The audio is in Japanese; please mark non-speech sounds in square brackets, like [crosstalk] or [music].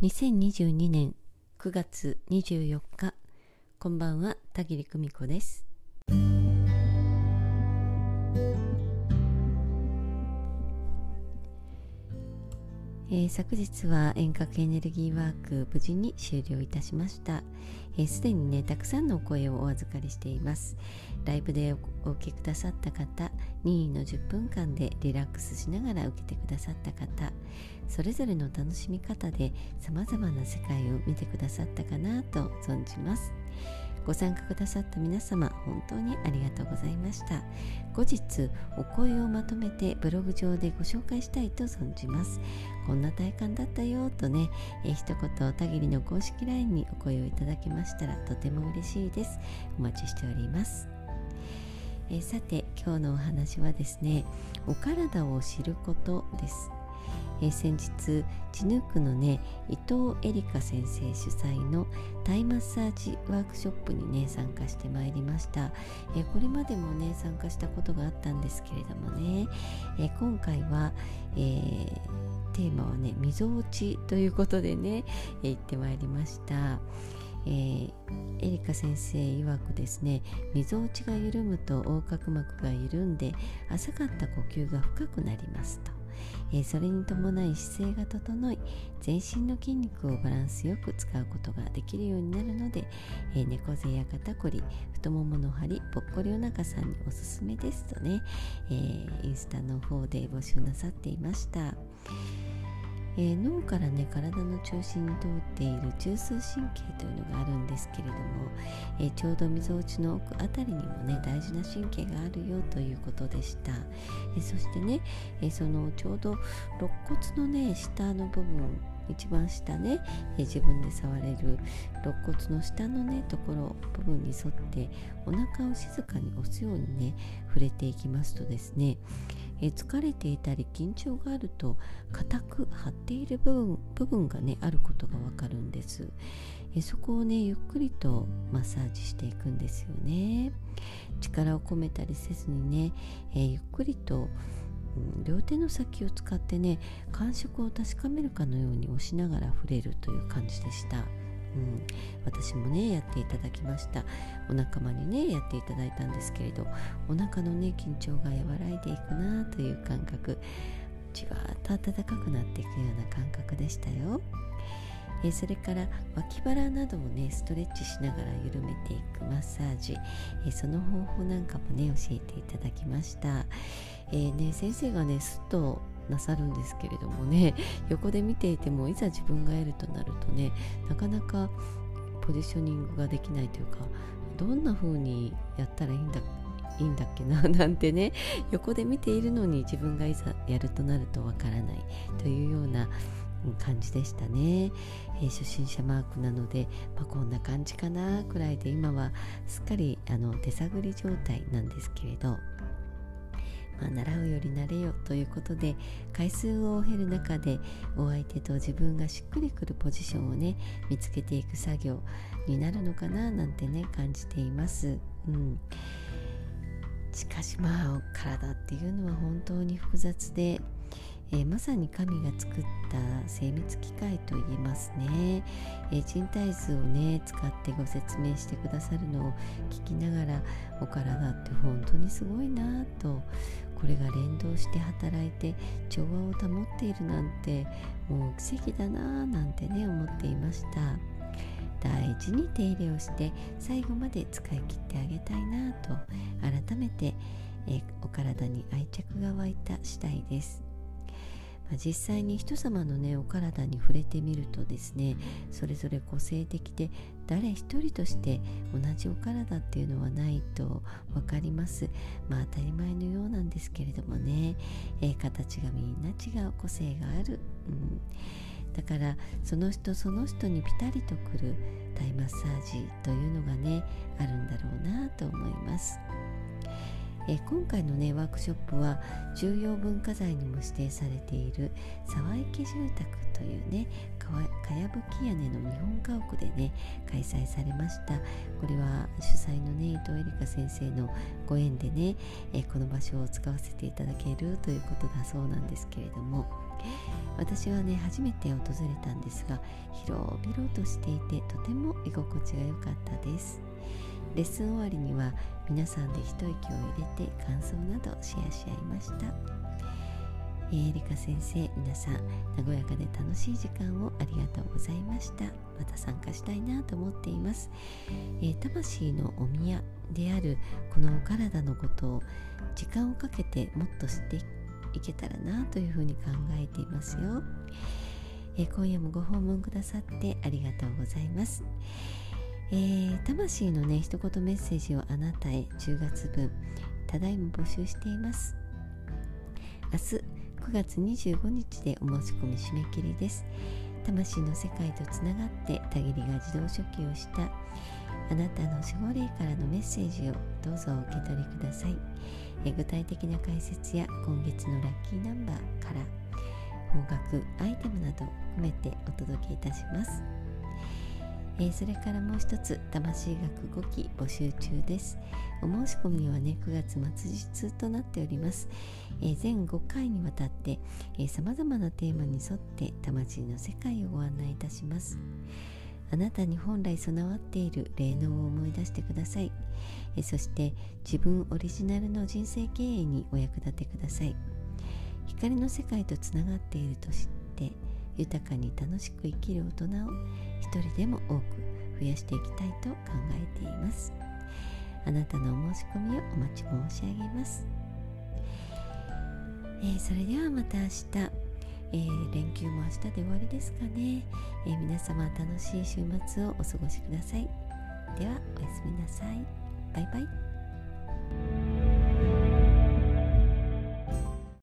2022年9月24日こんばんは田切久美子です。えー、昨日は遠隔エネルギーワーク無事に終了いたしました。すで、えー、にねたくさんのお声をお預かりしています。ライブでお受けくださった方任意の10分間でリラックスしながら受けてくださった方それぞれの楽しみ方でさまざまな世界を見てくださったかなと存じます。ご参加くださった皆様本当にありがとうございました。後日お声をまとめてブログ上でご紹介したいと存じます。こんな体感だったよとね、え一言おたぎりの公式 LINE にお声をいただけましたらとても嬉しいです。お待ちしております。えさて今日のお話はですねお体を知ることです。え先日チヌークのね伊藤恵梨香先生主催のタイマッサージワークショップにね参加してまいりました、えこれまでもね参加したことがあったんですけれどもね、え今回は、えー、テーマはねみぞおちということでね、え行ってまいりました、えー、エリカ先生曰くですねみぞおちが緩むと横隔膜が緩んで浅かった呼吸が深くなりますと。え、それに伴い姿勢が整い全身の筋肉をバランスよく使うことができるようになるので、え、猫背や肩こり太ももの張りぽっこりお腹さんにおすすめですとね、え、インスタの方で募集なさっていました。えー、脳からね体の中心に通っている中枢神経というのがあるんですけれども、えー、ちょうどみぞおちの奥あたりにもね大事な神経があるよということでした、えー、そしてね、えそのちょうど肋骨のね下の部分一番下ね、え自分で触れる肋骨の下のねところ部分に沿ってお腹を静かに押すようにね触れていきますとですねえ疲れていたり緊張があると硬く張っている部分部分がねあることがわかるんですえそこをねゆっくりとマッサージしていくんですよね力を込めたりせずにね、えゆっくりとうん、両手の先を使ってね感触を確かめるかのように押しながら触れるという感じでした。うん、私もねやっていただきました。お仲間にねやっていただいたんですけれどお腹のね緊張が和らいでいくなという感覚じわーっと暖かくなっていくような感覚でしたよ。えそれから脇腹などをねストレッチしながら緩めていくマッサージ。えその方法なんかもね教えていただきました、えー、ね、先生がねすっとなさるんですけれどもね横で見ていてもいざ自分がやるとなるとねなかなかポジショニングができないというかどんな風にやったらいいんだいいんだっけな [laughs] なんてね横で見ているのに自分がいざやるとなるとわからないというような感じでしたね、えー、初心者マークなので、まあ、こんな感じかなくらいで今はすっかりあの手探り状態なんですけれど。まあ、習うより慣れよということで回数を経る中でお相手と自分がしっくりくるポジションをね見つけていく作業になるのかななんてね感じています。うんしかしまあ体っていうのは本当に複雑でえー、まさに神が作った精密機械と言えますね、えー、人体図をね使ってご説明してくださるのを聞きながらお体って本当にすごいなとこれが連動して働いて調和を保っているなんてもう奇跡だななんてね思っていました。大事に手入れをして最後まで使い切ってあげたいなと改めて、えお体に愛着が湧いた次第です。実際に人様のねお体に触れてみるとですねそれぞれ個性的で誰一人として同じお体っていうのはないと分かります。まあ当たり前のようなんですけれどもね、えー、形がみんな違う個性がある、うん、だからその人その人にぴたりとくるタイマッサージというのがねあるんだろうなと思います。え今回のねワークショップは重要文化財にも指定されている沢池住宅というねかやぶき屋根の日本家屋でね開催されました。これは主催のね伊藤恵梨香先生のご縁でね、えこの場所を使わせていただけるということだそうなんですけれども私はね初めて訪れたんですが広々としていてとても居心地が良かったです。レッスン終わりには皆さんで一息を入れて感想などシェアし合いました。えー、リカ先生皆さん和やかで楽しい時間をありがとうございました。また参加したいなと思っています、えー、魂のお宮であるこのお体のことを時間をかけてもっと知っていけたらなというふうに考えていますよ、えー、今夜もご訪問くださってありがとうございます。えー、魂のね一言メッセージをあなたへ10月分ただいま募集しています。明日9月25日でお申し込み締め切りです。魂の世界とつながってたぎりが自動書記をしたあなたの守護霊からのメッセージをどうぞお受け取りください。え具体的な解説や今月のラッキーナンバーから方角アイテムなどを含めてお届けいたします。えー、それからもう一つ魂学5期募集中です。お申し込みはね9月末日となっております、えー、全5回にわたってさまざまなテーマに沿って魂の世界をご案内いたします。あなたに本来備わっている霊能を思い出してください、えー、そして自分オリジナルの人生経営にお役立てください。光の世界とつながっていると知って豊かに楽しく生きる大人を一人でも多く増やしていきたいと考えています。あなたのお申し込みをお待ち申し上げます、えー、それではまた明日えー、連休も明日で終わりですかね、えー、皆様楽しい週末をお過ごしください。ではおやすみなさい。バイバイ。